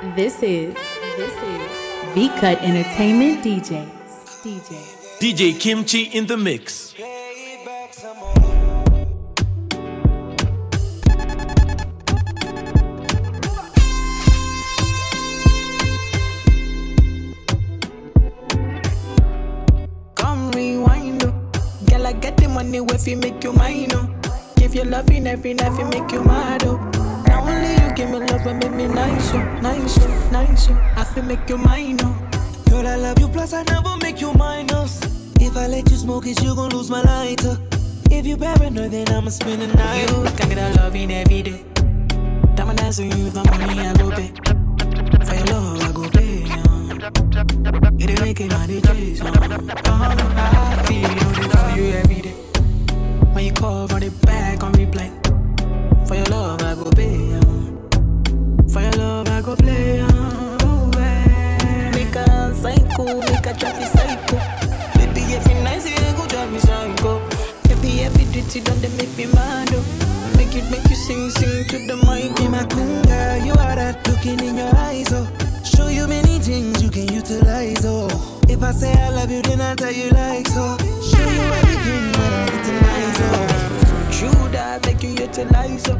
This is this is V Cut Entertainment DJs. DJ. DJ Kimchi in the mix. Come rewind, oh. Girl, I get the money if you make you mine, oh. Give you loving every night, you make you mad, oh. Give me love and make me nice, oh, nice, oh, nice, oh. I feel make you mine, oh. Girl, I love you, plus I never make you minus. If I let you smoke it, you gon' lose my lighter. If you paranoid, then I'ma spend the night. You can get a loving every day. Diamond dancing you, the money I go pay. For your love, I go pay. Uh. It ain't making money chase. Uh. Uh, I feel they call you every day. When you call, run it back on replay. For your love, I go pay. Go play. Uh. Oh, eh. Make a psycho, make a traffic psycho. Baby, every night you go drive me psycho. Baby, every duty done, they make me mad. Oh. Make it make you sing, sing to the mic. Be my girl, you are that looking in your eyes, oh. Show you many things you can utilize, oh. If I say I love you, then I tell you like so. Show you everything when I utilize, oh. True that make you utilize up.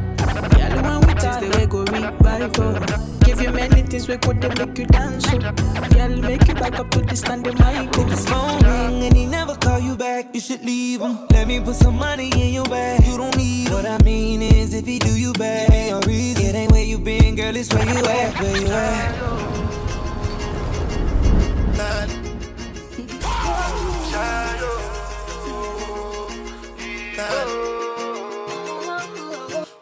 Yeah, the one with us, the way go revive up. Give you things we could they make you dance oh, up. Yeah, make you back up to the standing mic. If his phone ring and he never call you back, you should leave him. Let me put some money in your bag. You don't need What I mean is, if he do you bad, ain't no reason. It ain't where you been, girl, it's where you at, where you at.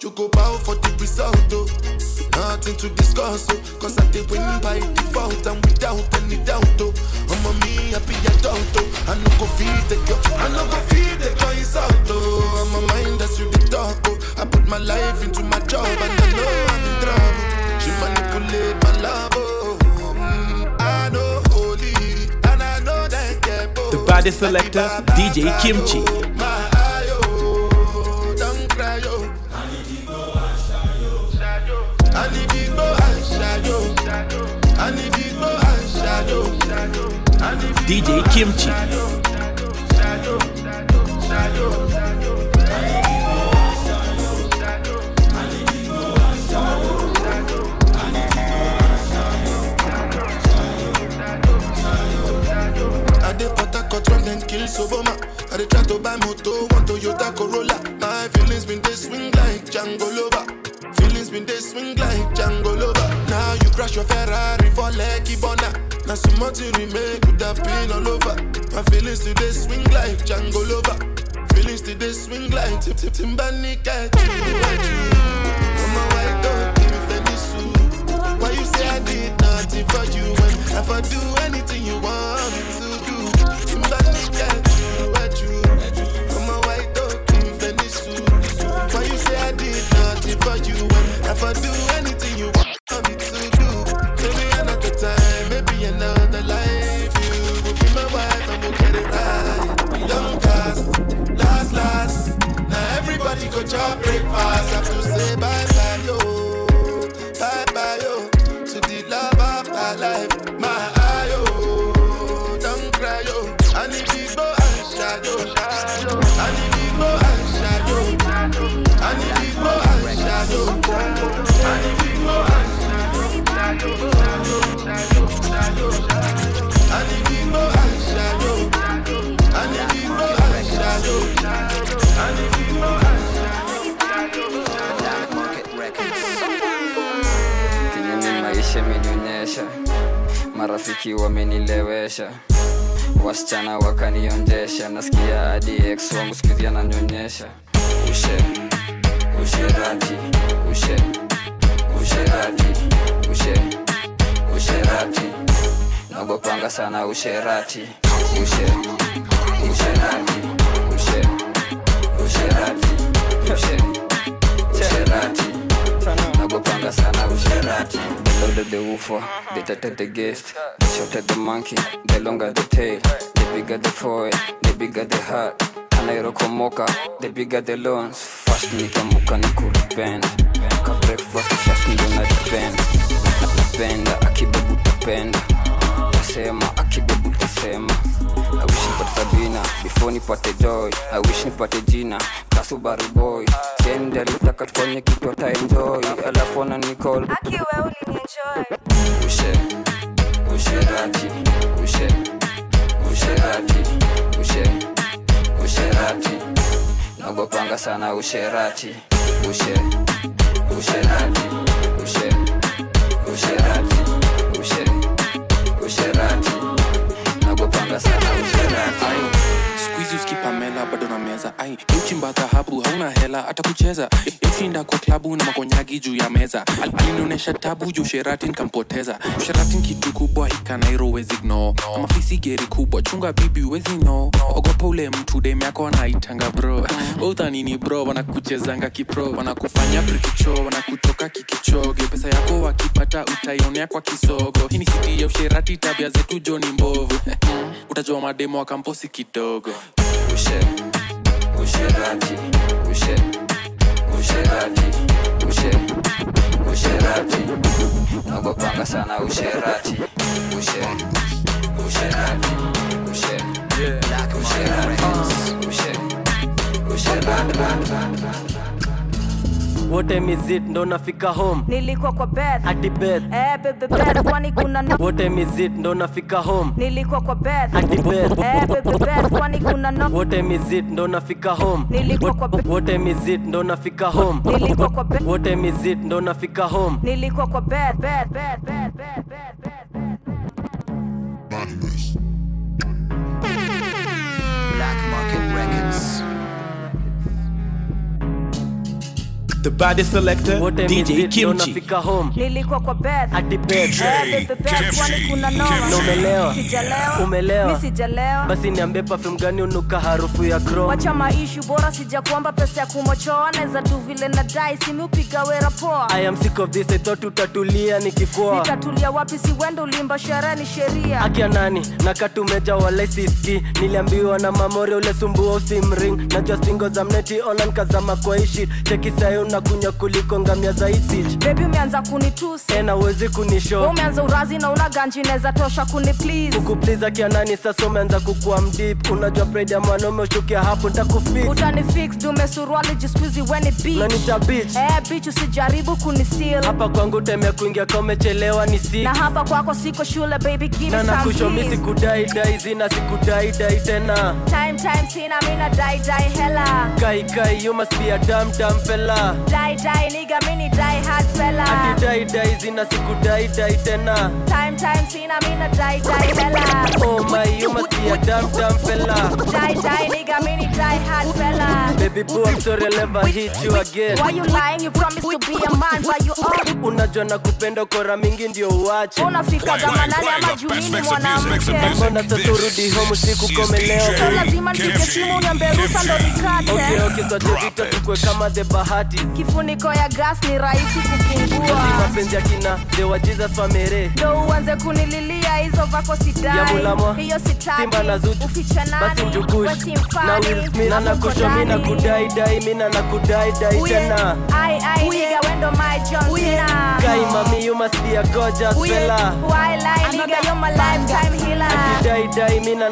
You go bow for the result, oh. Nothing to discuss, oh. Cause I did win by default and without any doubt, oh. I'm a me happy adult, oh. I no go feed the girl, I no go feed the girl out, oh. I'm a mind that's you the talk, oh. I put my life into my job and I know I'm in trouble. She manipulate my love, oh. Mm, I know holy and I know that get The body selector, DJ Kimchi. Harcourt run then kill Soboma. I dey try to buy moto, one Toyota Corolla. My feelings been they swing like Django Lover. Feelings been they swing like Django Lover. Now you crash your Ferrari for Lucky Bona. Now so much you remain could have been all over. My feelings today swing like Django Lover. Feelings today swing like Tip Tip Timbani eh, you. Mama, why don't give me Fendi suit? Why you say I did nothing for you when if I do anything you want me to do? Timbani catch eh, you, catch you. Mama, why don't suit? Why you say I did nothing for you when if I do anything marafiki wamenilewesha, wasichana wakanionjesha, nasikia hadi ex wangu ananyonyesha. Ushe, usherati, ushe, usherati, ushe, usherati, nagopanga sana usherati, ushe, usherati, ushe, usherati, ushe, usherati nagopanga sana usherati the louder the tighter the guest the shorter the monkey the longer the tail. The bigger the foil the bigger the heart. Anairokomoka the bigger the loans. Fast nikamuka ni kuripend ka breakfast fast ndo na depend napenda akibebu tapenda tasema akibebu tasema before nipate joy I wish nipate jina kasubaru boy. Sendi alitaka tufanye kitu ataenjoy alafu ana nicol ushe usherati ushe usherati ushe usherati nagopanga sana usherati ushe usherati ushe usherati ushe usherati nagopanga sana usherati meza ai uchimba dhahabu hauna hela atakucheza kucheza. Kwa klabu na makonyagi juu ya meza. Al- alinionyesha tabu juu sherati nkampoteza sherati kitu kubwa ikanairo wezi gno amafisi geri kubwa chunga bibi wezi no ogopa ule mtu dem yako anaitanga bro. Uthanini bro wanakuchezanga kipro wanakufanya prikicho wanakutoka kikichoge. Pesa yako wakipata utaionea kwa kisogo. Hii ni siti ya usherati tabia zetu joni mbovu. Utajua mademo wa kamposi kidogo. Ushe usherati ushe. Usherati ushe. Usherati nagopanga sana usherati ushe. Usherati ushe. Usherati ushe usherati what time is it? Ndo nafika home. Nilikuwa kwa bed. Hadi bed. Eh bebe bed kwani kuna no what time is it? Ndo nafika home. Nilikuwa kwa bed. Hadi bed. Eh bebe bed kwani kuna no what time is it? Ndo nafika home. Nilikuwa kwa bed what time is it? Ndo nafika home. Nilikuwa kwa bed what time is it? Ndo nafika home. Nilikuwa kwa bed bed bed bed bed bed bed. Black Market Records. The body selector, what DJ Kimchi. nilikuwa kwa bed. Hadi bed. Bed kuna no umelewa. Sijalewa. Umelewa. mi sijalewa. Basi niambie perfume gani unuka harufu ya chrome? Wacha maishu bora sija kuomba pesa ya kumochoa. Naweza tu vile na dai simi upiga wera poa. I am sick of this I thought utatulia nikikoa. nitatulia wapi si wendo ulimba sherehe ni sheria. Akia nani? Nakatumeja walaisiski niliambiwa na mamore ule sumbua usimring najua singo za mneti online kazama kwa ishi cheki sayo unakunya kuliko ngamia za umeanza kunitusi. Uwezi kunisho umeanza urazi na una ganji inaweza tosha kuni please. Kukupliza kia sasa umeanza kukua mdip unajua pride ya mwanaume ushukia hapo ntakufix utani fix dume suruali beach eh bitch usijaribu kunisil. Hapa kwangu temea kuingia ka umechelewa ni six na hapa kwako siko shule baby give me some nakushomi keys. sikudaidai zina sikudaidai tena. Time time sina mina dai dai hela. Kai kai you must be a damn damn fella dai dai nigga mini dai hard fella. Ati dai dai zina sikudaidai tena. Time time sina mina dai dai fella. Oh my, you must be a damn damn fella. die die nigga mini die hard fella. Baby boo, I'm sorry I'll never hit you again. why you lying? You promised to be a man but you all Unajua na kupenda kora mingi ndio uache. unafika gamanani ama junini mwanamke? Mbona sasa urudi home usiku komelewa? so lazima nipige simu niambie ruhusa ndo nikate. Okay, sote vita tukwe kama the bahati kifuniko ya gas ni rahisi kupunguamapenzi ya kina dewajizas wamere ndo uanze kunililia hizo vako sidaimulamwa hiyo sitaimba na zuubasi mjukushnakusho mina kudaidai mina na kudaidai tena. Guy,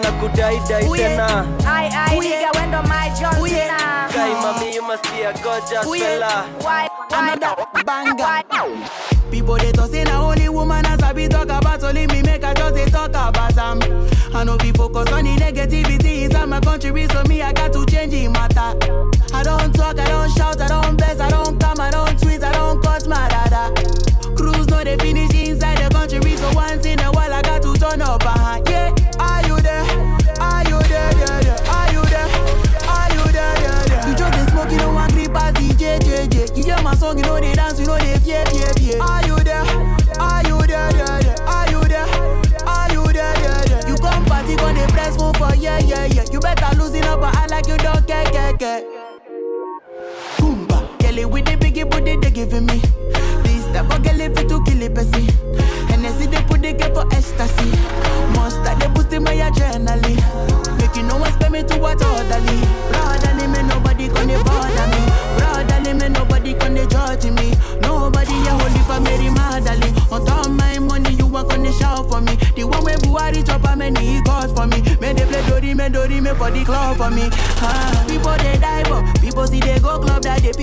na kudai dai Why, why, why, People they talk say na only woman as I be talk about only me make I just they talk about am. I know we focus on the negativity inside my country, so me I got to change the matter. I don't talk, I don't shout, I don't bless, I don't come, I don't tweet, I don't cause my dada. Cruise no they finish inside the country, so once in a while I got to turn up. Yeah,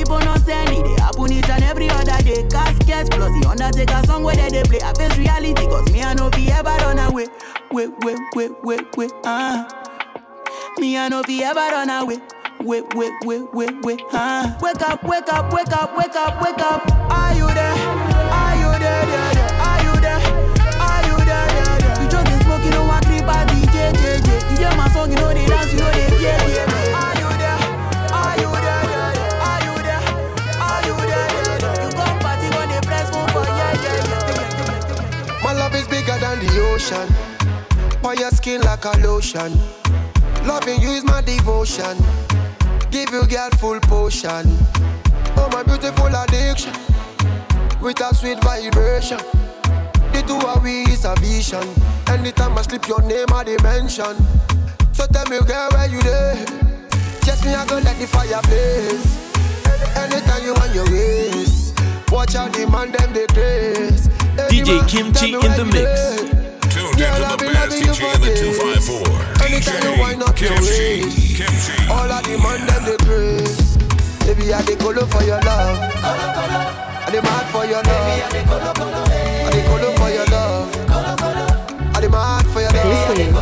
People not send it. They happen it and every other day. Caskets plus the Undertaker song where they, they play. I face reality, cause me I know be ever run away. Wait, wait, wait, wait, wait, ah. Me I know be ever run away. Wait, wait, wait, wait, wait, ah. Wake up, wake up, wake up, wake up, wake up. Are you there? Are you there, there, there? Are you there? Are you there, there, there? You just smoking, don't want three by DJ, JJ. You hear my song, you know they dance, you know they yeah, yeah. Ocean. On your skin like a lotion. Loving you is my devotion. Give you girl full potion. Oh my beautiful addiction. With a sweet vibration. The two of we is a vision. Anytime I slip your name I dimension. So tell me girl where you there? Just me I go let the fire blaze. Anytime you want your ways. Watch out the man them they grace. DJ Kimchi in the mix. Tuned into the best DJ in the 254. Anytime you wind up your Kimchi. waist. Kimchi. All of the man them they grace. Baby I dey colo for your love. I dey mad for your love. I dey colo for your love. I dey mad for your This love. is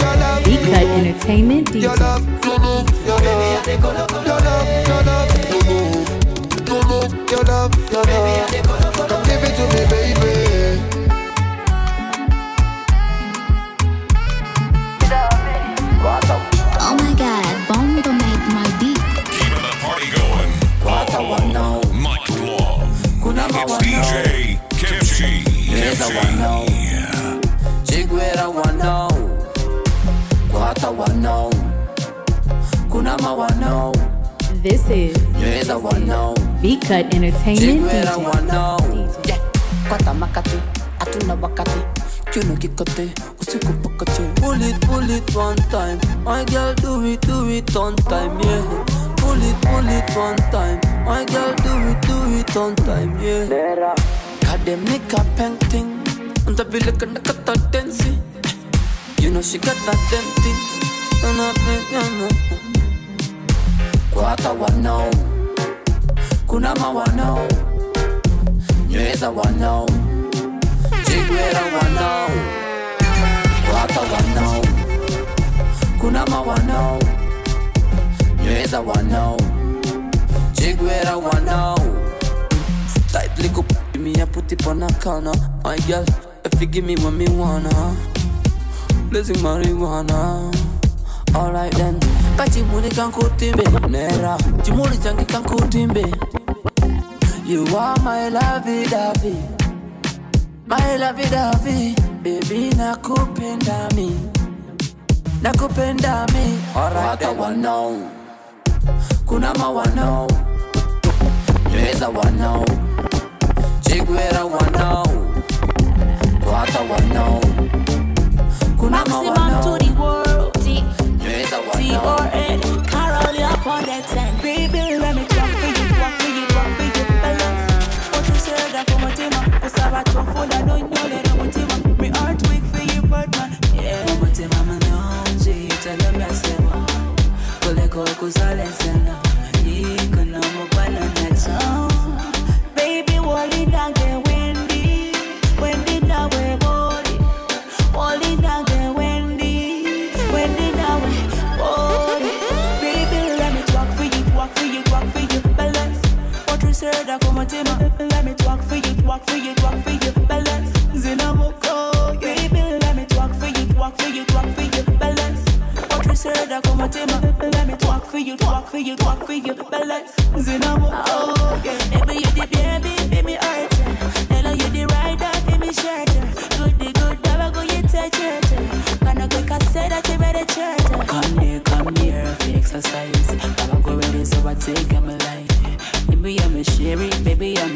Your love, V Cut Entertainment your DJ. love, your love, your love, your love, your love, your love, your love, your love. Come give it to me, baby. It's DJ Kimchi. Kimchi. Yeah. Chigwera wanao Kwata wanao Kunama wanao This is Nyeza wanao V Cut Entertainment Chigwera DJ. wanao yeah. Kwata makati Atuna wakati Kiuno kikote Usiku pakati Pull it, pull it one time My girl do it, do it on time, yeah Pull it, pull it one time. My girl do it, do it on time, yeah. Kademika painting Unta vile kana kata dancing You know she got that damn thing. And I make no Kwata wanao Kunama wanao Nyeza wanao Chigwera wanao Kwata wanao Kunama wanao Nyeza wanao. Chigwera wanao. Tight lick up me, I put it on a corner. My girl, if you give me what me wanna, blessing marijuana. Alright then, kati muli kan kutimbe nera, jimuli changi kan kutimbe. You are my lovey-dovey, my lovey-dovey, baby nakupenda mi, nakupenda mi. Alright then, wanao, kuna mawanao, nyeza Kuna Maximum mawanao to the world. T Nyeza T wanao or A. Carol, you up on that time. Baby, let me talk for you, talk for you, talk for you. Balance. What you say that for my team? Kusaba chofunda, don't know that I'm a team. Me Kule kwa kusale sana. Niko na mwana na chao. Oh, baby, talk for you, talk for you, talk for you. Balance. Zinamoko. Baby, you the baby, baby, hurt. Hello, you the rider, baby, shelter. Good, the good, never go you touch it. Gonna quick, I said that you better church. Come near, come you exercise. Never go ready, so I take a life. Baby, I'm a sherry, baby, I'm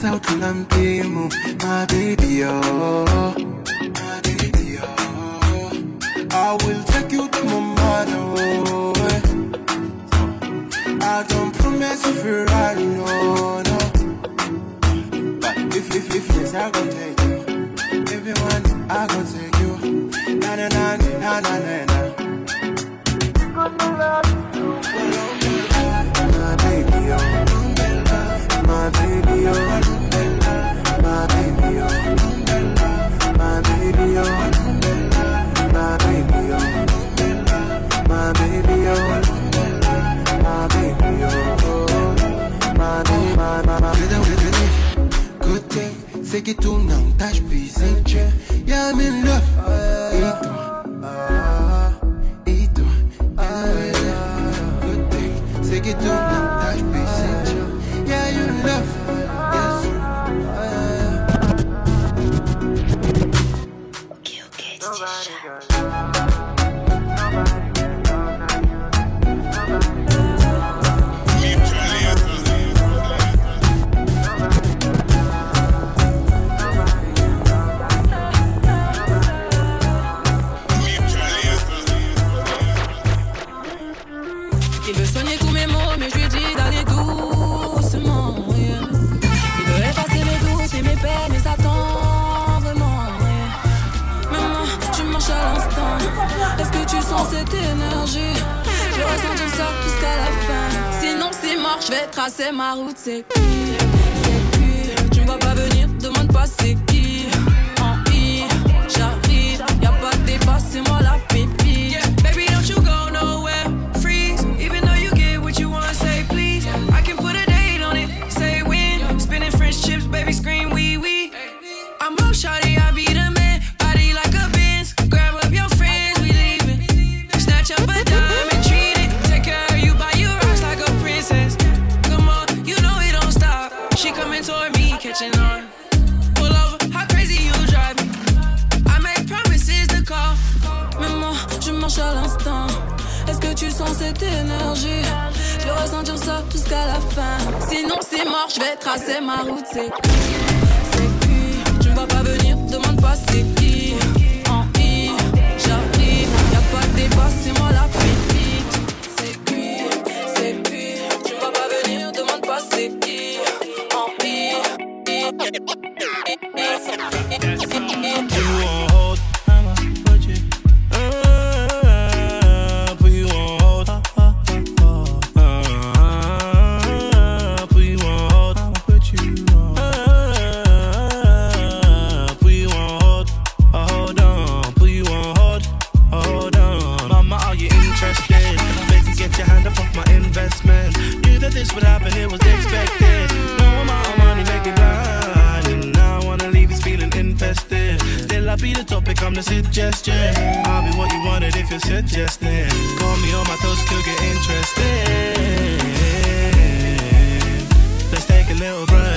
dance out i my baby, oh, my baby, oh. I will take you to my mother, I don't promise if you're no, no. But if, if, if, yes, I gon' take you. Everyone, I gon' take you. Na na na na na na na. My baby, oh, my baby, oh. Sei que tu não estás busy, yeah. Yeah, I'm in love. tracer ma route, c'est jusqu'à la fin. Sinon, c'est mort, je vais tracer ma route. C'est cuit, tu ne vas pas venir, demande pas c'est come to suggestion. I'll be what you wanted if you're suggesting. Call me on my toes, could get interesting. Let's take a little break.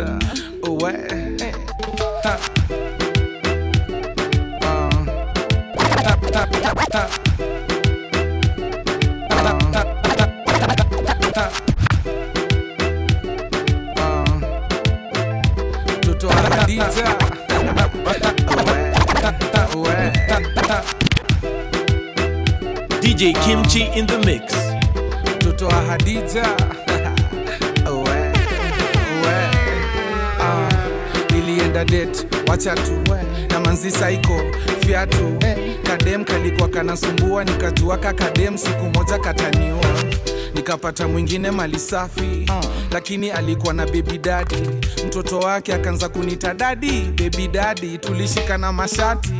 Blanda. Fiatu kadem kalikuwa kanasumbua nikajua ka kadem siku moja kataniua. Nikapata mwingine mali safi lakini alikuwa na bebidadi dadi mtoto wake akaanza kunita dadi dadi tulishikana mashati.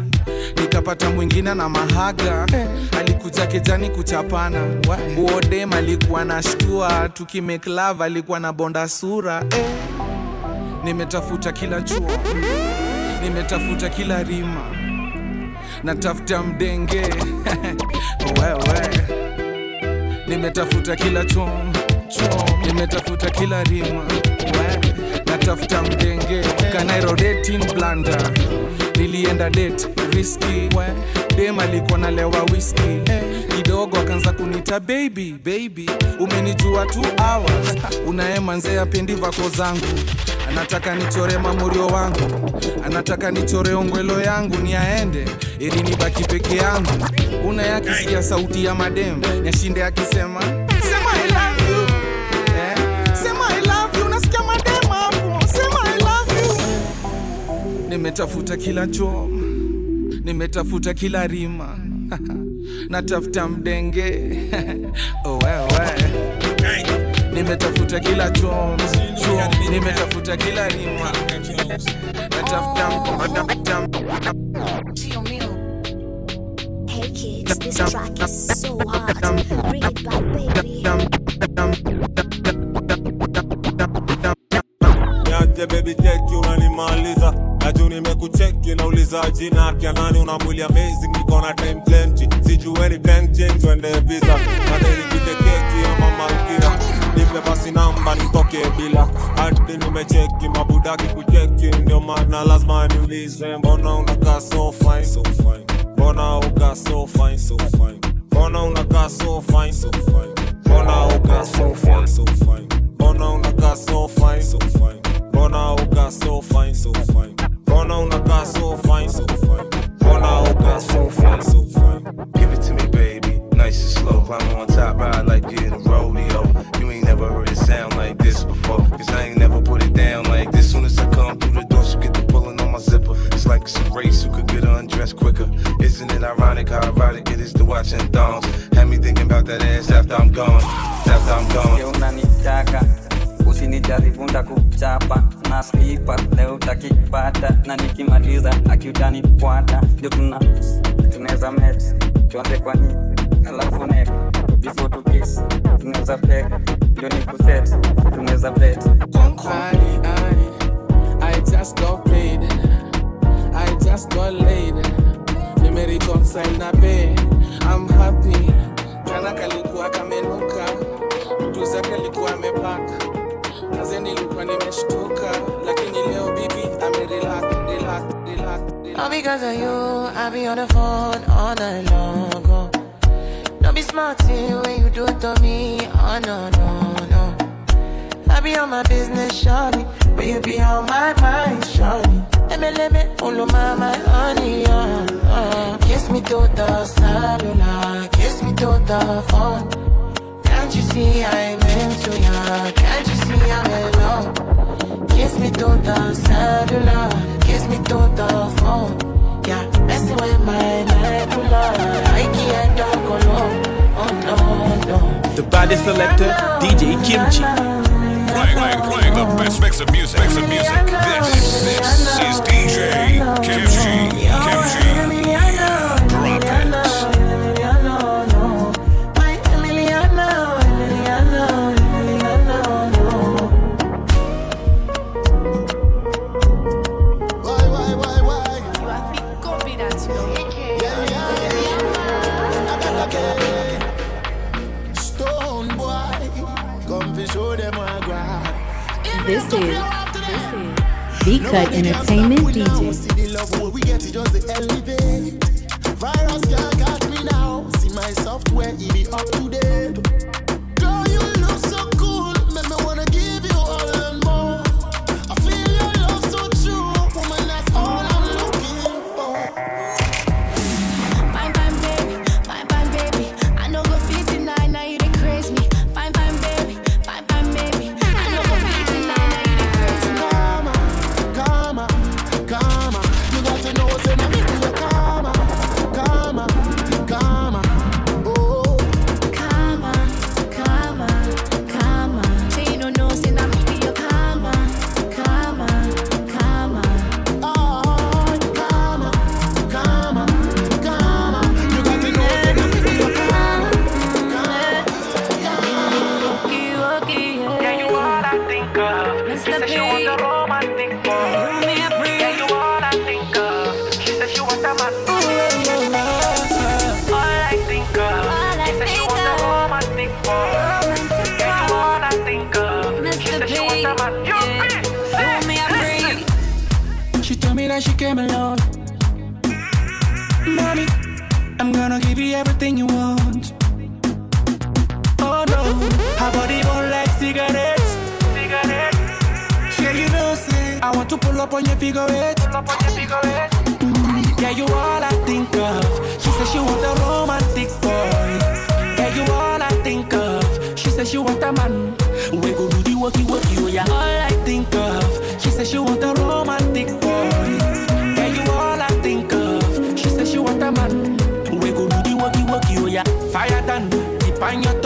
Nikapata mwingine na mahaga alikuja kejani kuchapana. Uodem alikuwa na shtua tukimeklav alikuwa na bonda sura eh. nimetafuta kila chuo nimetafuta kila rima natafuta mdenge. Wewe. Nimetafuta kila chom nimetafuta kila rima. Natafuta mdenge. Kanairodetin blanda nilienda det riski dem alikuwa nalewa wiski kidogo akaanza kunita baby baby. Umenijua two hours. Unaemanzea pendi vako zangu anataka nichore mamurio wangu. Anataka nichore ongwelo yangu ni aende ili nibaki peke yangu. Unayakisikia sauti ya madem yashinde akisema eh? nimetafuta kila chom nimetafuta kila rima. Natafuta mdenge. Oh, wewe nimetafuta kila nimetafuta kila rima. Natafuta Hey kids, this track is so hot. Bring it back, baby. niaje baby cheki unanimaliza? Naju nimekucheki nauliza jina akia nani una mwili amazing niko na time plenty. Sijueni bank change wende visa. Nadeni kite keki ama malkia nitoke bila hadi nimecheki mabudaki kucheki. Lazima niulize mbona so fine? So fine. Mbona uka so fine? So fine. Mbona so fine? So fine. Mbona uka so fine? So fine. Mbona so fine? So fine. Mbona uka so fine? So fine. Mbona so fine? So fine. Mbona uka so fine? So fine. Give it to me, baby. Nice and slow. Climb on top, ride like you in a rodeo. Never heard it sound like this before. Cause I ain't never put it down like this. Soon as I come through the door, she get the pulling on my zipper. It's like it's a race who could get undressed quicker. Isn't it ironic how erotic it is to watch in thongs? Had me thinking about that ass after I'm gone. After I'm gone. Usinijaribu ndakuchapa na slipa leo utakipata na nikimaliza akiutanifuata ndio tuna tunaweza met tuanze kwa alafu nek before to tunaweza pek ndio ni kuset tunaweza bet I, I, I just got paid. I just got laid. Nimereconcile na be. I'm happy. Jana kalikuwa kamenuka. Mtu zake alikuwa amepaka. Mzee nilikuwa nimeshtuka. Lakini leo bibi amerelax, relax, relax, relax. All because of you, I be on the phone all night long be smart thing when you do it to me. Oh no, no, no. I be on my business, shawty. But you be on my mind, shawty. Let me, let me, all of my, my honey, oh, oh. Kiss me to the cellular, kiss me to the phone. Can't you see I'm into ya? Can't you see I'm in love? Kiss me to the cellular, kiss me to the phone. Yeah, messing with my medulla. I can't talk alone. The body selector, DJ Kimchi. Playing, playing, playing the best mix of music. Mix of music. This, this is DJ Kimchi. Kimchi. This is, V Cut Entertainment DJ. Virus can't catch me now. See my software, it be up to date. Figure. Yeah, you all I think of. She said she want a romantic boy. Yeah, you all I think of. She said she want a man. We go do the worky worky, oh yeah. All I think of. She said she want a romantic boy. Yeah, you all I think of. She said she want a man. We go do the worky worky, oh yeah. Fire done, tip on your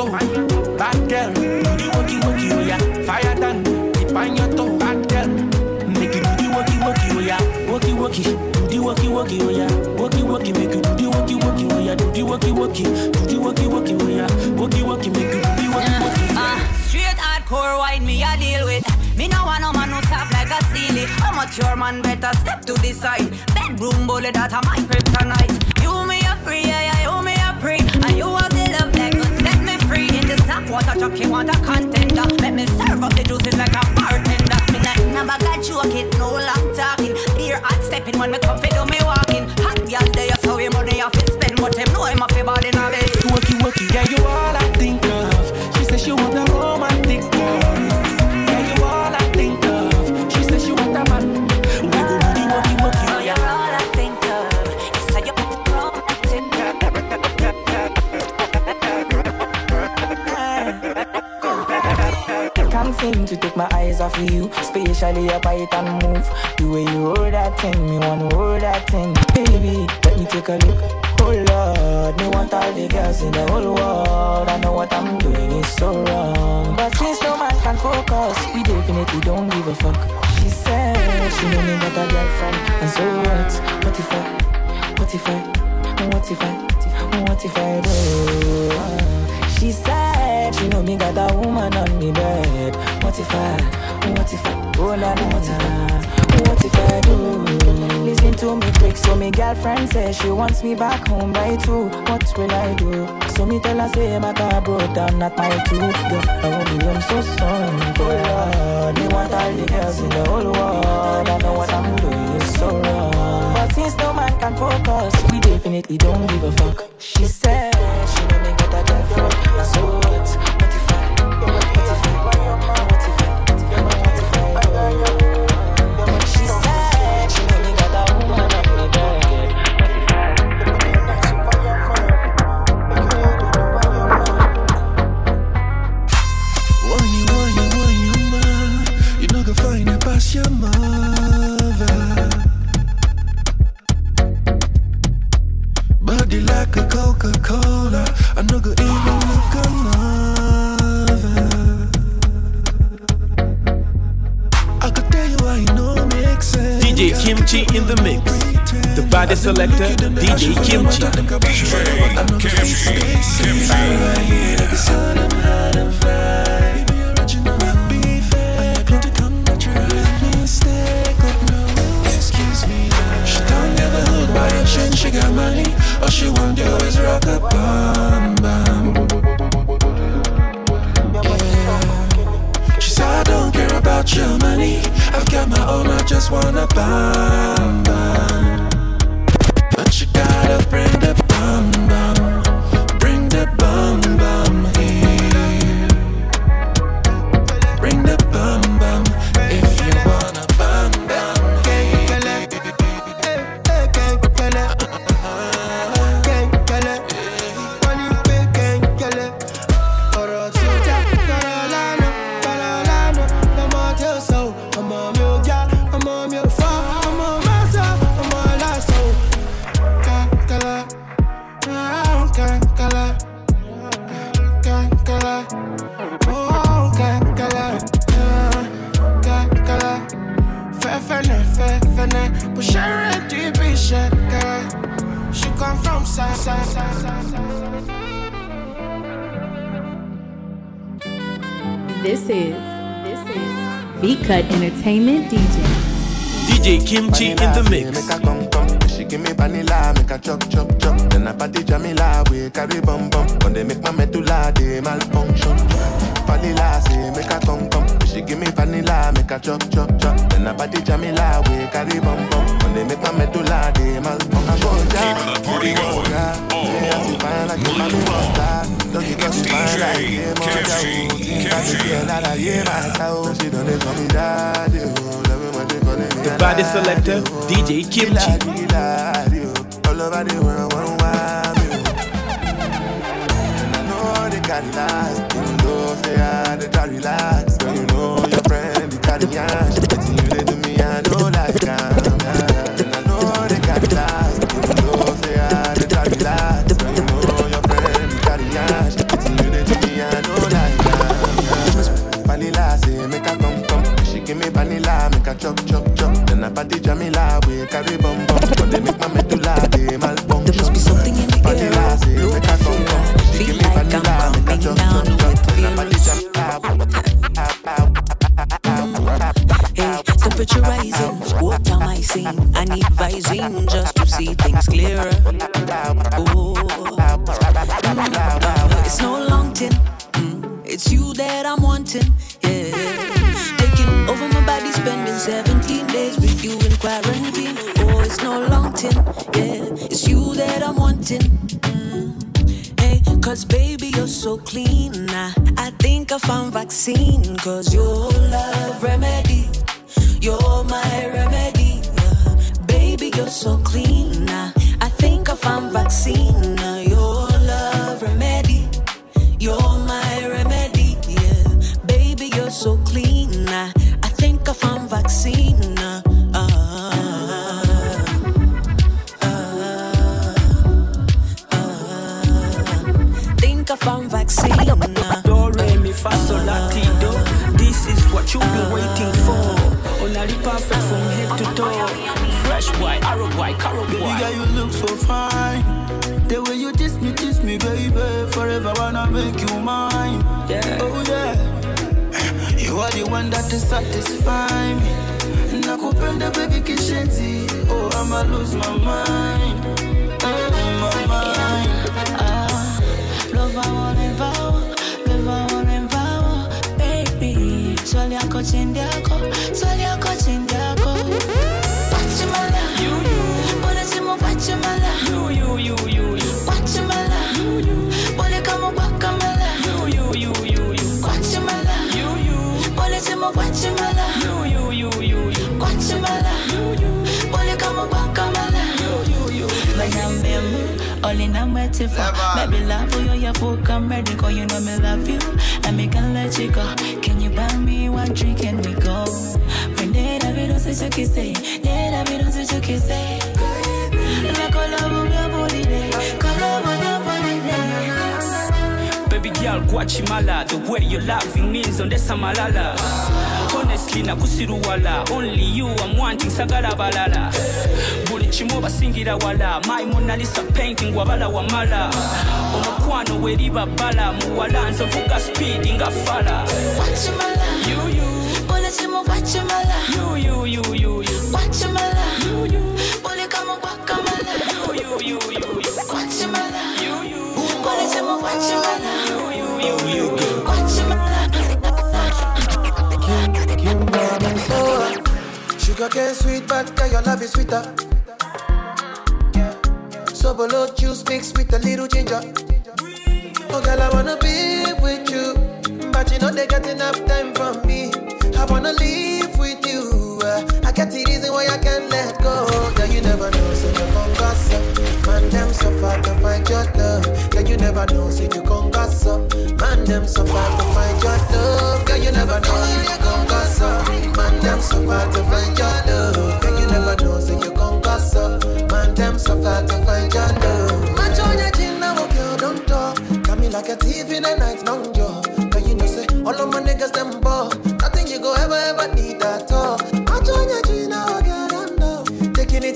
do the worky worky, oh yeah. Worky worky, make you do the worky worky, oh yeah. Do the worky worky, do the worky worky, oh yeah. Worky worky, make you do the worky worky. Uh, straight hardcore wine me a deal with. Me no want no man who soft like a silly. I'm a your man better step to the side. Bedroom bullet that a my kryptonite. You me a free, yeah, yeah, you me a free. And you have the love that could set me free. In the sack water chuck, you want a contender. Let me serve up the juices like a bartender. Never got choke it, no long talking. Beer hot stepping when me come fi do me walking. Hot girl there, so him money off his spend, but him know him a fi in of you, especially your bite and move. The way you hold that thing, me wanna hold that thing. Baby, let me take a look. Oh Lord, me want all the girls in the whole world. I know what I'm doing is so wrong. But since no man can focus, we definitely don't give a fuck. She said she know me got a girlfriend, and so what? What if I? What if I? What if I? What if I do? She said she know me got a woman on me bed. What if I? What if I? Oh na na, what if I? What if I do? Listen to me quick, so me girlfriend says she wants me back home by two. What will I do? So me tell her say my car broke down at my two. I won't be home so soon. Oh Lord, me want all the girls in the whole world. I know what I'm doing is so wrong. But since no man can focus, we definitely don't give a fuck. She said This is this is V Cut Entertainment DJ. DJ Kimchi in the mix. Make her come come, she give me vanilla, make her chop chop chop. Then I party Jamila, we carry bum bum. When they make my medulla, they malfunction. Vanilla say make her come come, she give me vanilla, make her chop chop chop. Then I party Jamila, we carry bum bum. When they make my medulla, they malfunction. Keeping the party going. It's DJ Kimchi. She done it for me, daddy. oh. Love it when they calling me The body selector, oh. DJ Kimchi. All over the world, one wild And I know they carry last, though say I they try relax. But you know your friend, they carry ash. Betting you they do me, I know like I'm. And I know they carry last, even though say I they try you know your friend, they carry ash. Betting you they do me, I know like I'm. Vanilla say make her come come, she give me vanilla, make her chop chop chop. Then I party Jamila, we carry bum bum. It's no long tin. Mm, it's you that I'm wanting. Yeah, taking over my body, spending 17 days with you in quarantine. Oh, it's no long tin. Yeah, it's you that I'm wanting. Mm, hey, cause baby, you're so clean. I, I think I found vaccine. Cause your love remedy. You're my remedy. uh, Baby, you're so clean. I I found vaccine. uh, Your love remedy. You're my remedy. Yeah. Baby, you're so clean. uh, I think I found vaccine. uh, uh, uh, Think I found vaccine. Do re mi fa sol la ti do. This is what you've been waiting for. Only perfect from head to toe. Fresh boy, arrow boy, carrot boy. Baby girl, you look so fine. The way you kiss me, kiss me, baby. Forever wanna make you mine. Yeah. Oh yeah. You are the one that is satisfy me. Nakupenda baby kishenzi. Oh, I'ma lose my mind. Oh, my mind. Ah, love I wanna vow, love I wanna vow, baby. Swali yako chindi yako, swali yako Banyamemu, all I'm waiting for. Baby, love you, you're full, come ready, cause you know me love you. And me can let you go. Can you buy me one drink and we go? When they have it, don't say you can say. They have it, don't say you can say. La collabo, mi abolide. Collabo, mi abolide. Baby girl, girl gwachimala the way you loving me nzondesa malala honestly nakusiruwala only you I'm wanting sagala balala. Buli kimu basingira wala. My Mona Lisa painting wabala wamala. Omukwano weriba bala. Muwala nzovuga speed nga fala Guatemala. Sugar cane sweet, but girl, your love is sweeter. So below juice mixed with a little ginger. Oh, girl, I wanna be with you, but you know they got enough time for me. I wanna live with you. uh, I get the reason why I can't let go. Man, them so far to find your love. Girl, you never know, so you come gossip. Man, them so far to find your love. Girl, you never know, so you come gossip. Man, them so far to find your love. Girl, you never know, so you come gossip. Man, them so far to find your love. Match on your chin now, girl, don't talk. Got me like a thief in the night, long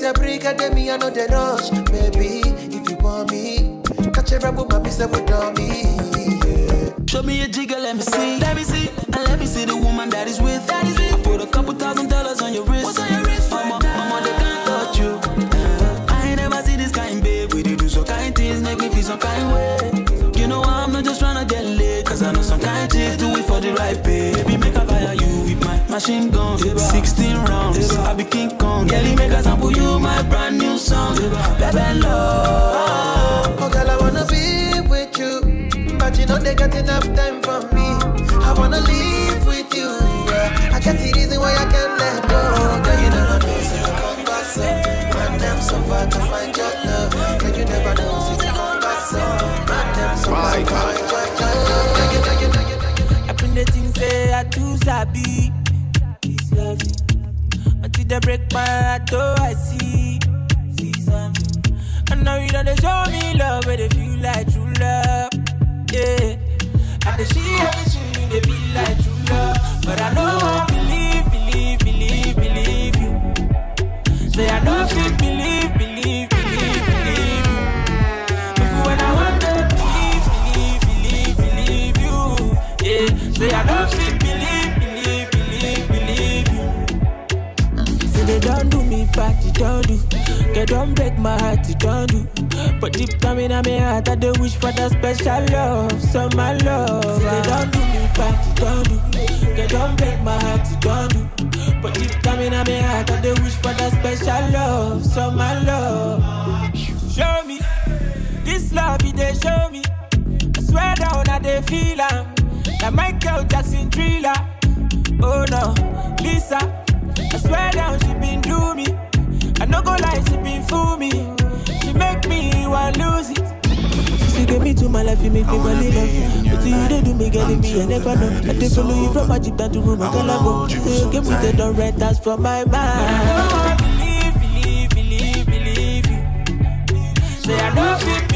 Taking it a break, and then me, I know the rush. Baby, if you want me, catch a rebel, my miss with me. Show me a jigger, let me see. Let me see. And let me see the woman that is with. That is with. I put a couple thousand dollars on your wrist. What's on your wrist? Mama, mama, they can't touch you. Uh, I ain't never see this kind, babe. We do some kind things, make me feel some kind way. You know I'm not just tryna get laid. Cause I know some kind chicks do it for the right pay. Baby, make a fire you with my machine gun. 16 rounds. I be King Kong. Girlie, make a sample you my brand new song. Baby, love. Oh, girl, I wanna be with you, but you know they got enough time for me. I wanna live with you. yeah. I got the reason why I can't let go. Girl, you never know, so you come gossip. Man, them so far to find your love. Girl, you never know, so you come gossip. Man, them so far to find your love. I been the things say I too sabi. Until they break my heart, oh I see. See something. And now you know they show me love, where they feel like true love. Yeah. And they see everything you they be like true love. But I know I believe, believe, believe, believe you. Say I fit believe, believe, believe, believe you. If when I want to believe, believe, believe, believe you. Yeah. Say I fit believe, believe, believe, believe you. Say they don't do me bad, they don't do. They don't break my heart, they don't do. But deep down in my heart, I do wish for that special love, so my love. Say they don't do me bad, they don't do. They don't break my heart, they don't do. But deep down in my heart, I do wish for that special love, so my love. Show me this love, they show me. I swear down, I they feel am. That Michael Jackson thriller. Oh no, Lisa. I swear down, she been do me. I no go lie, she been fool me. Make want lose it. She get me to my life, you make me fall in love. But you don't do me, in me, I never know. I dey follow you from Egypt down to Rome, I call go. You get with the don't rent that's for my mind. I believe, believe, believe, believe you. Say I don't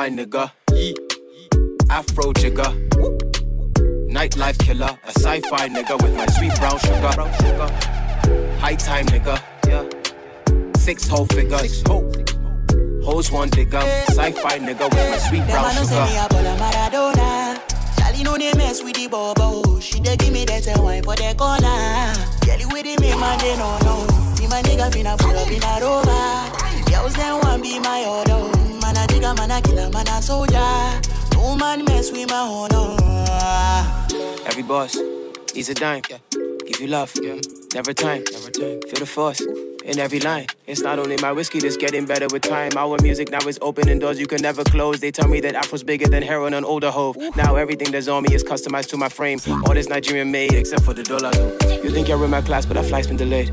Punchline nigga. Yee. Afro jigger. Nightlife killer. A sci-fi nigga with my sweet brown sugar. High time nigga. Yeah. Six whole figures. Hoes one digger. Sci-fi nigga with my sweet brown a know say me sugar. a ball Maradona. Charlie know they mess with the bubble. She dey give me that wine for the corner. Kelly with the make man they no know. See my nigga finna pull up in a rover. Girls them want be my order. Man a man a killer, man a soldier. No man mess with my honor. Oh. Every boss needs a dime. Give you love. Never time. Never time. Feel the force. In every line, it's not only my whiskey that's getting better with time. Our music now is opening doors you can never close. They tell me that Afro's bigger than heroin on older hove. Now everything that's on me is customized to my frame. All this Nigerian made, except for the dollar. You think you're in my class, but that flight's been delayed.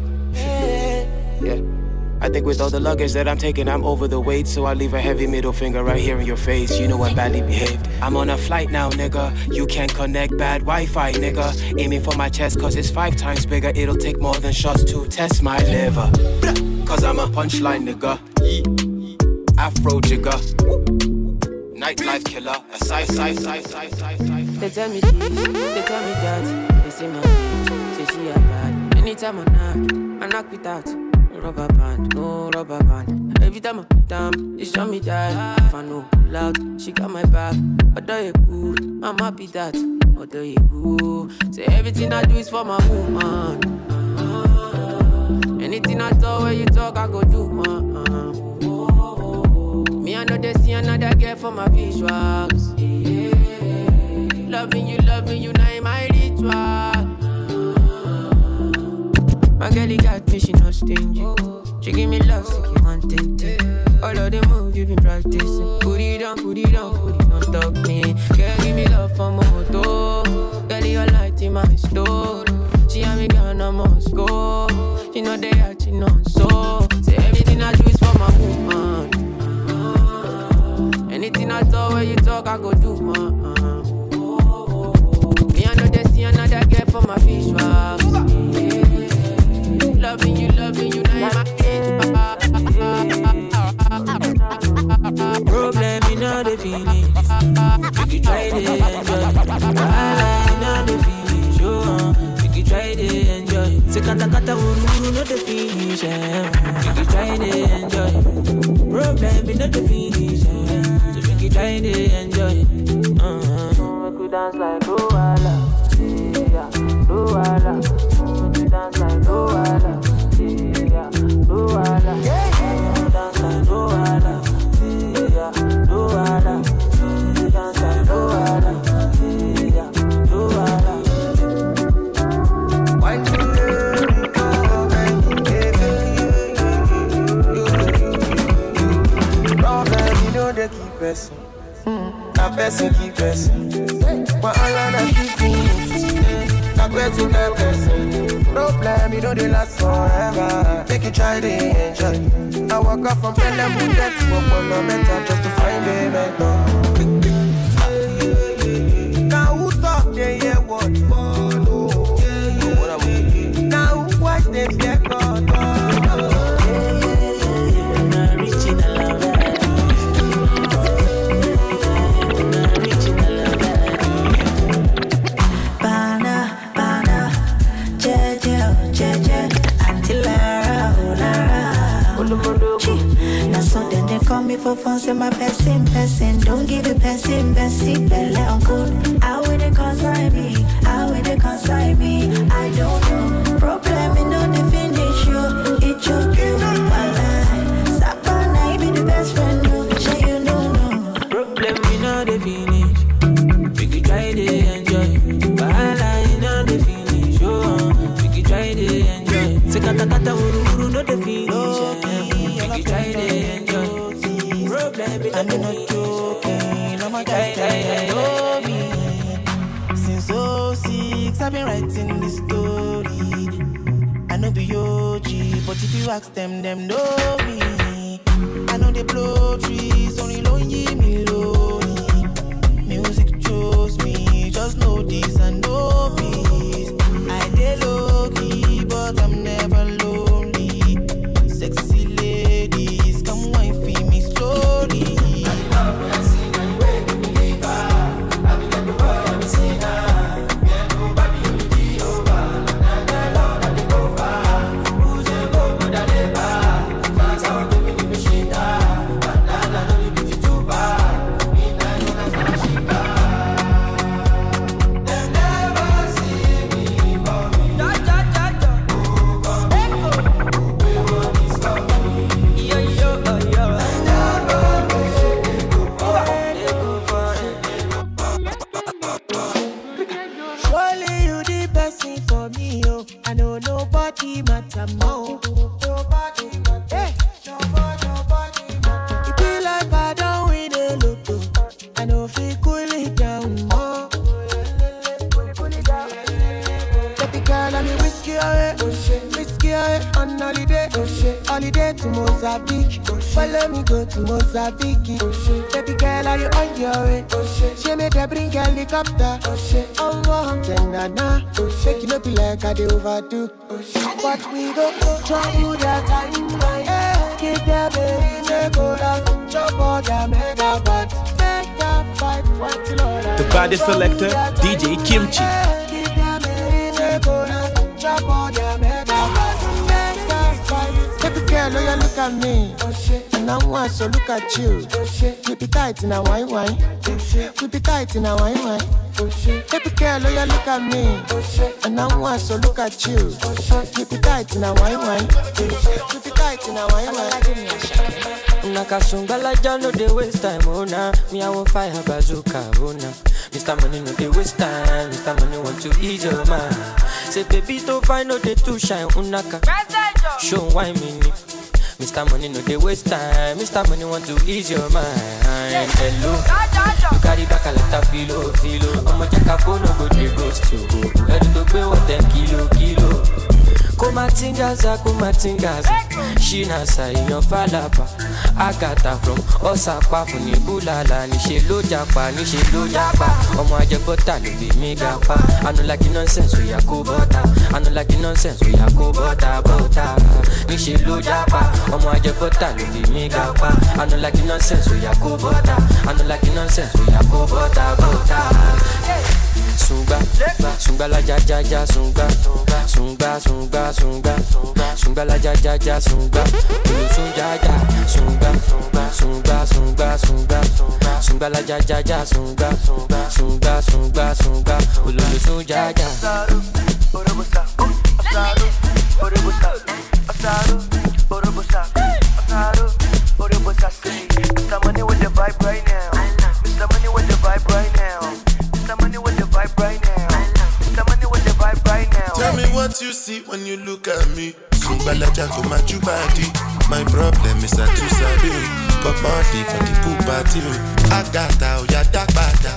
Yeah. I think with all the luggage that I'm taking, I'm over the weight. So I leave a heavy middle finger right here in your face. You know I'm badly behaved. I'm on a flight now, nigga. You can't connect bad Wi Fi, nigga. Aiming for my chest, cause it's five times bigger. It'll take more than shots to test my liver. Cause I'm a punchline, nigga. Afro jigger. Nightlife killer. A sci sci sci sci sci sci. They tell me this, they tell me that. They say my bitch, say she a bad. Anytime I knock, I knock without rubber band, no rubber band. Every time I put down, they show me that. If I know pull out, she got my back. Although you good, I'm happy that. Although you good, say everything I do is for my woman. Anything I talk, when you talk, I go do. Uh, Me, I know they see another girl for my visuals. Loving you, loving you, now my ritual. My girlie got me, she not stingy. She give me love, so you want it. All of the moves you been practicing. Put it on, put it on, put it on top me. Girl, give me love for moto. Girl, you light in my store. She and me I must go. She know they are, she know so. Say everything I do is for my woman. Anything I talk, when you talk, I go do. Uh, me, I know they see another girl for my visuals. Loving you, loving you, now my Problem in all the feelings. You can try to enjoy. Wahala in all the feelings. Show on. You can try to enjoy. Say kata kata wuru no the feelings. Yeah. You can try to enjoy. Problem in all the feelings. Yeah. So you can try to enjoy. Uh-huh. Make we dance like Luala. Yeah, Luala. Person keep pressing. But all of that keep me. Bless you, God bless Problem, you know they last forever. Make you try to enjoy. I walk up from Pelham Mudet to Opolo Meta just to find a mentor. For fun, say my person, person. Don't give it person, person, belle on good. 06, I've been writing this story. I know be OG, but if you ask them, them know me. I know they blow trees, only lonely me lonely. Music chose me, just know this and know me. I dey low key, but I'm never lonely. All The selector, DJ Kimchi. Look at me. And I so look at you. Keep it tight in a wine wine. Keep it tight in a wine wine. Baby girl, oh, you look at me. And I so look at you. Keep it tight in a wine wine. Keep it tight in a wine wine. Nakasungala ja no dey waste time, oh nah. Me fire bazooka, oh. Mr. Money no dey waste time, Mr. Money want to ease your mind. Say baby to find no dey too shine, unaka. Show why me ni. Mr. Money no dey waste time, Mr. Money want to ease your mind. Hello, you carry back a lot of filo, filo. Ọmọ jẹ́ phone no go dey ghost you. Ẹni tó gbé wọ́n ten kilo, kilo. Kumatingaza kumatingaza. Shinasa èèyàn falapa. Agata from ọsàpá fún ní búlàlà níṣẹ ló japa níṣẹ ló japa ọmọ ajẹbọta ló fi mí gapa anulagi nonsense oya kó bọta nonsense oya kó bọta bọta níṣẹ ló japa ọmọ ajẹbọta ló fi mí gapa anulagi nonsense oya kó bọta nonsense oya kó bọta bọta. Sunga, sunga la ja ja ja sunga, sunga sunga sunga, sunga la ja ja ja sunga, sunga sunga, sunga sunga sunga, sunga la ja ja ja sunga, sunga sunga sunga, ulu sunga ja. Mr. Money with the vibe right now. Mr. Money with what you see when you look at me. Sungbalaja go my body. My problem is I too sabi. But money for the pool party o. Agata oya dagbada.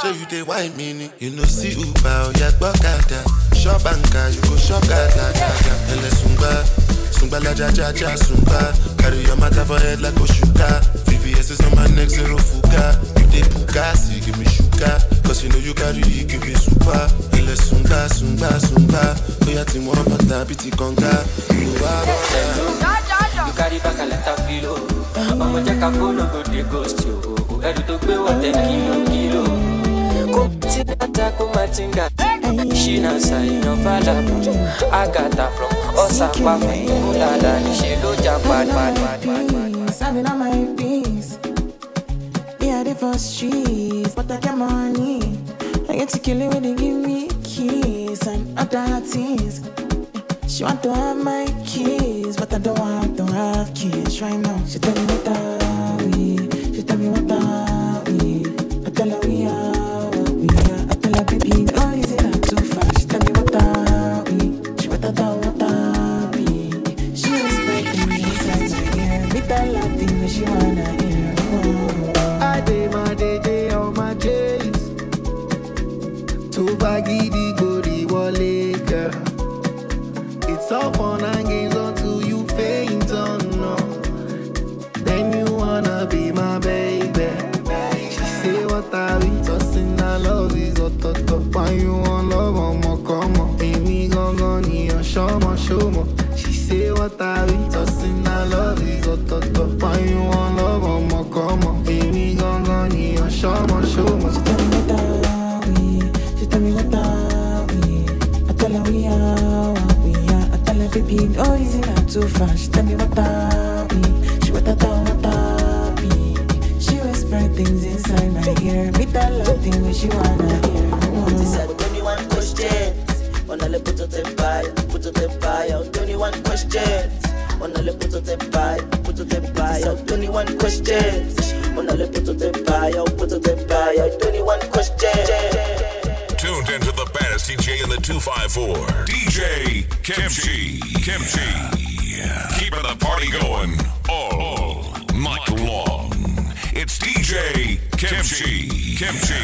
Ṣé you dey whine me? You no see Uber oya oh, gbọ́kada. Shop anka you go shop gada gada. Ẹlẹ sungba, sungba la ja ja ja sungba. Carry your matter for head like Oshuka. VVS is on my neck zero fuga. You dey bugasi give me sugar. Cause you know you carry it give me super. Ẹlẹ sungba sungba sungba. Oya ti wọ́n bàtà bí ti kànga. Ìwà bọ̀dà. You carry back and let her feel oh. ọmọ jẹ́ ká fóònù go dey ghost you ẹrù tó gbé wọ̀ tẹ̀ kìlò kìlò. kó tí dáadáa kó má ti ń gà. ṣínà ṣàìyàn fàlàbù àgàtà from ọ̀sàpá fún ìmúlàlà níṣẹ́ ló jà padà. Serving on my peace. Yeah, the first streets, but I get money. I get to kill it when they give me keys and other things. She want to have my kids, but I don't want to have kids right now. She tell me what are we? She tell me what are we? I tell her we are what we are. I tell her baby, no easy not too fast. She tell me what are we? She better than what are we? She was breaking me inside my ear. Me tell her thing that she wanna hear. Body wale girl. It's all fun and games until you faint on no. Then you wanna be my baby. She say what I be tossing? I love is toto. Why you want love? Gon' need a show show more. She say what I be tossing? I love is toto. Why you want love? I'ma come on. Amy gon' I tell her baby, oh, no easy not too fast. She tell me what we? She what I what are? She whisper things inside my ear. Me tell her thing when she wanna hear. She said, only one question. Wanna put it in buy, put it in buy. Only oh, one question. Wanna put it in buy, put it in buy. Oh, only 254. DJ Kimchi. Kimchi. Keeping the party going all night long. It's DJ Kimchi. Kimchi.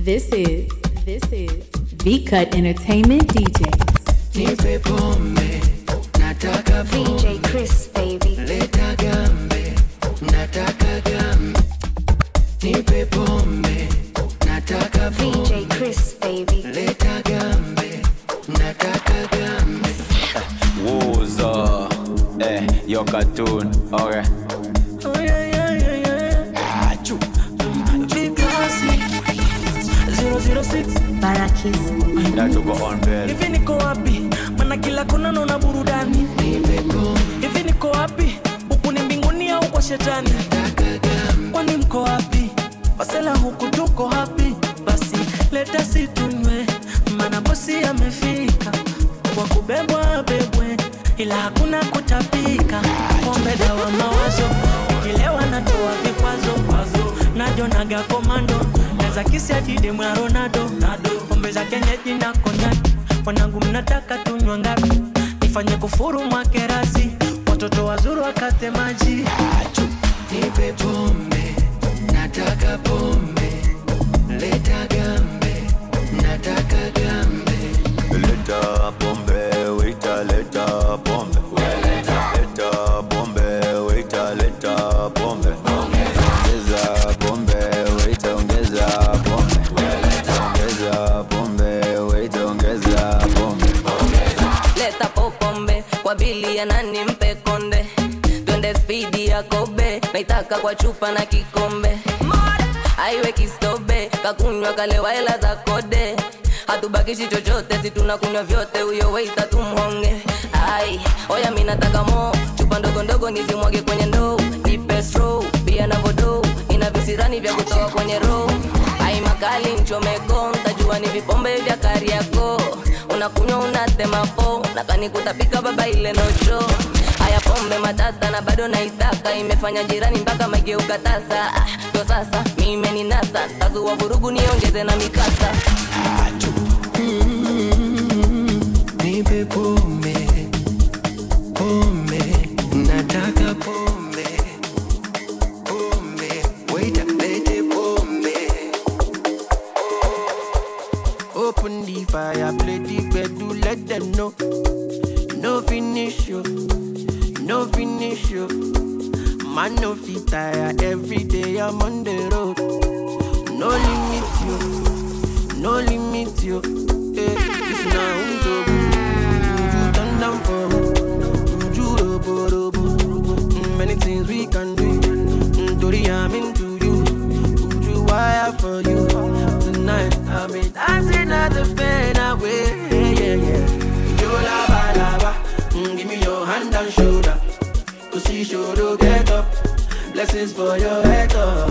This is this is V Cut Entertainment DJs. Kobe kwa chupa na kikombe. Aiwe kistobe kakunywa kalewa hela za kode. Hatubakishi chochote si tunakunywa vyote huyo weita tumhonge ai oya mi nataka mo chupa ndogo nizimwage kwenye ndoo. Nipe pia na vodo ina visirani vya kutoka kwenye roho ai makali mchomeko ntajua ni vipombe vya kariako unakunywa unatema po baba ile nocho pombe matata na bado naitaka. Imefanya jirani mpaka mageuka tasa. Ah, ni nasa mimeninasa tazua vurugu niongeze na mikasa. Open the fire play the bed do let them know. No finish you Man no fit tire every day I'm on the road. No limit you, no limit you. Eh, it's now to you turn down for you Many things we can do. Mm, Tori, I'm into you. Would you wire for you tonight? I'll be dancing at the pain away. Yeah, yeah. You lava lava. Mm, give me your hand and shoulder. To see shoulder get up. Blessings for your head up.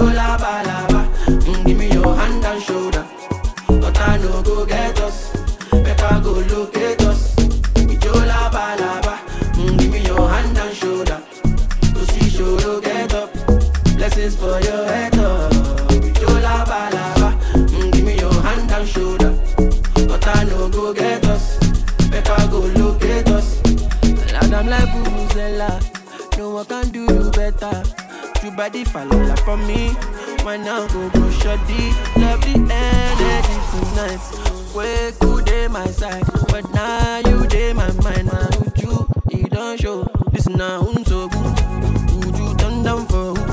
Lava lava. Mm, give me your hand and shoulder. But I no go get us. Better go locate us. You lava lava. Mm, give me your hand and shoulder. To see shoulder get up. Blessings for your body follow like for me. Why now go go shoddy? Love the energy tonight. Way good day my side, but now you day my mind. Now you you don't show. This now un so good. Would you turn down for who?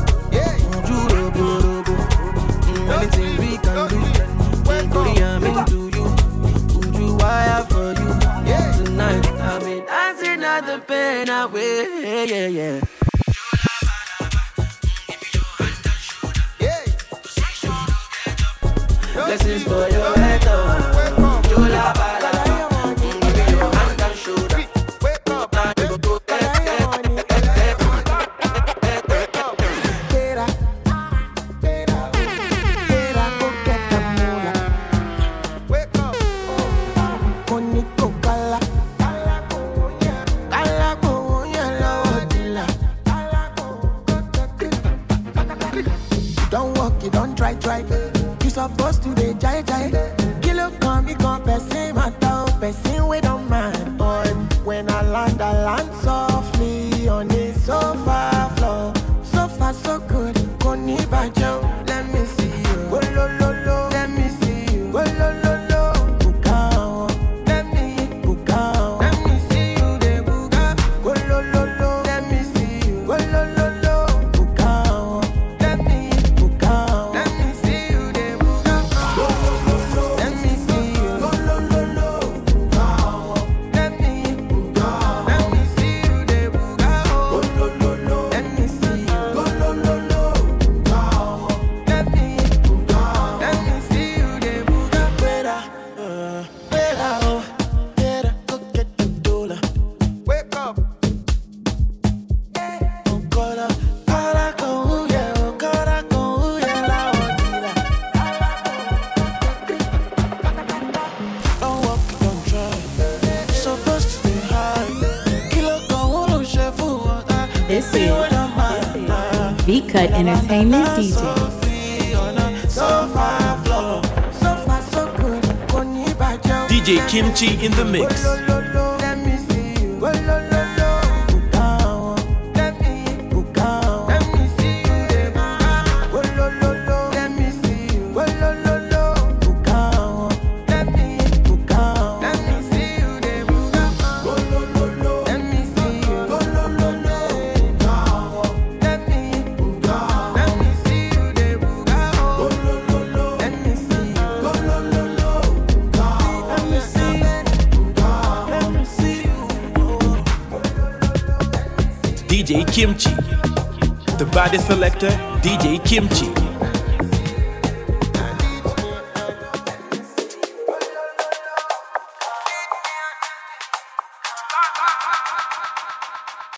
Would you robo robo? Mm, Many things we can do. Mm, Tori, I'm into you. Would you wire for you? Tonight I'll be dancing at the pain away. Yeah, yeah. Blessings Entertainment DJ. DJ Kimchi in the mix. Kimchi. The body selector, DJ Kimchi.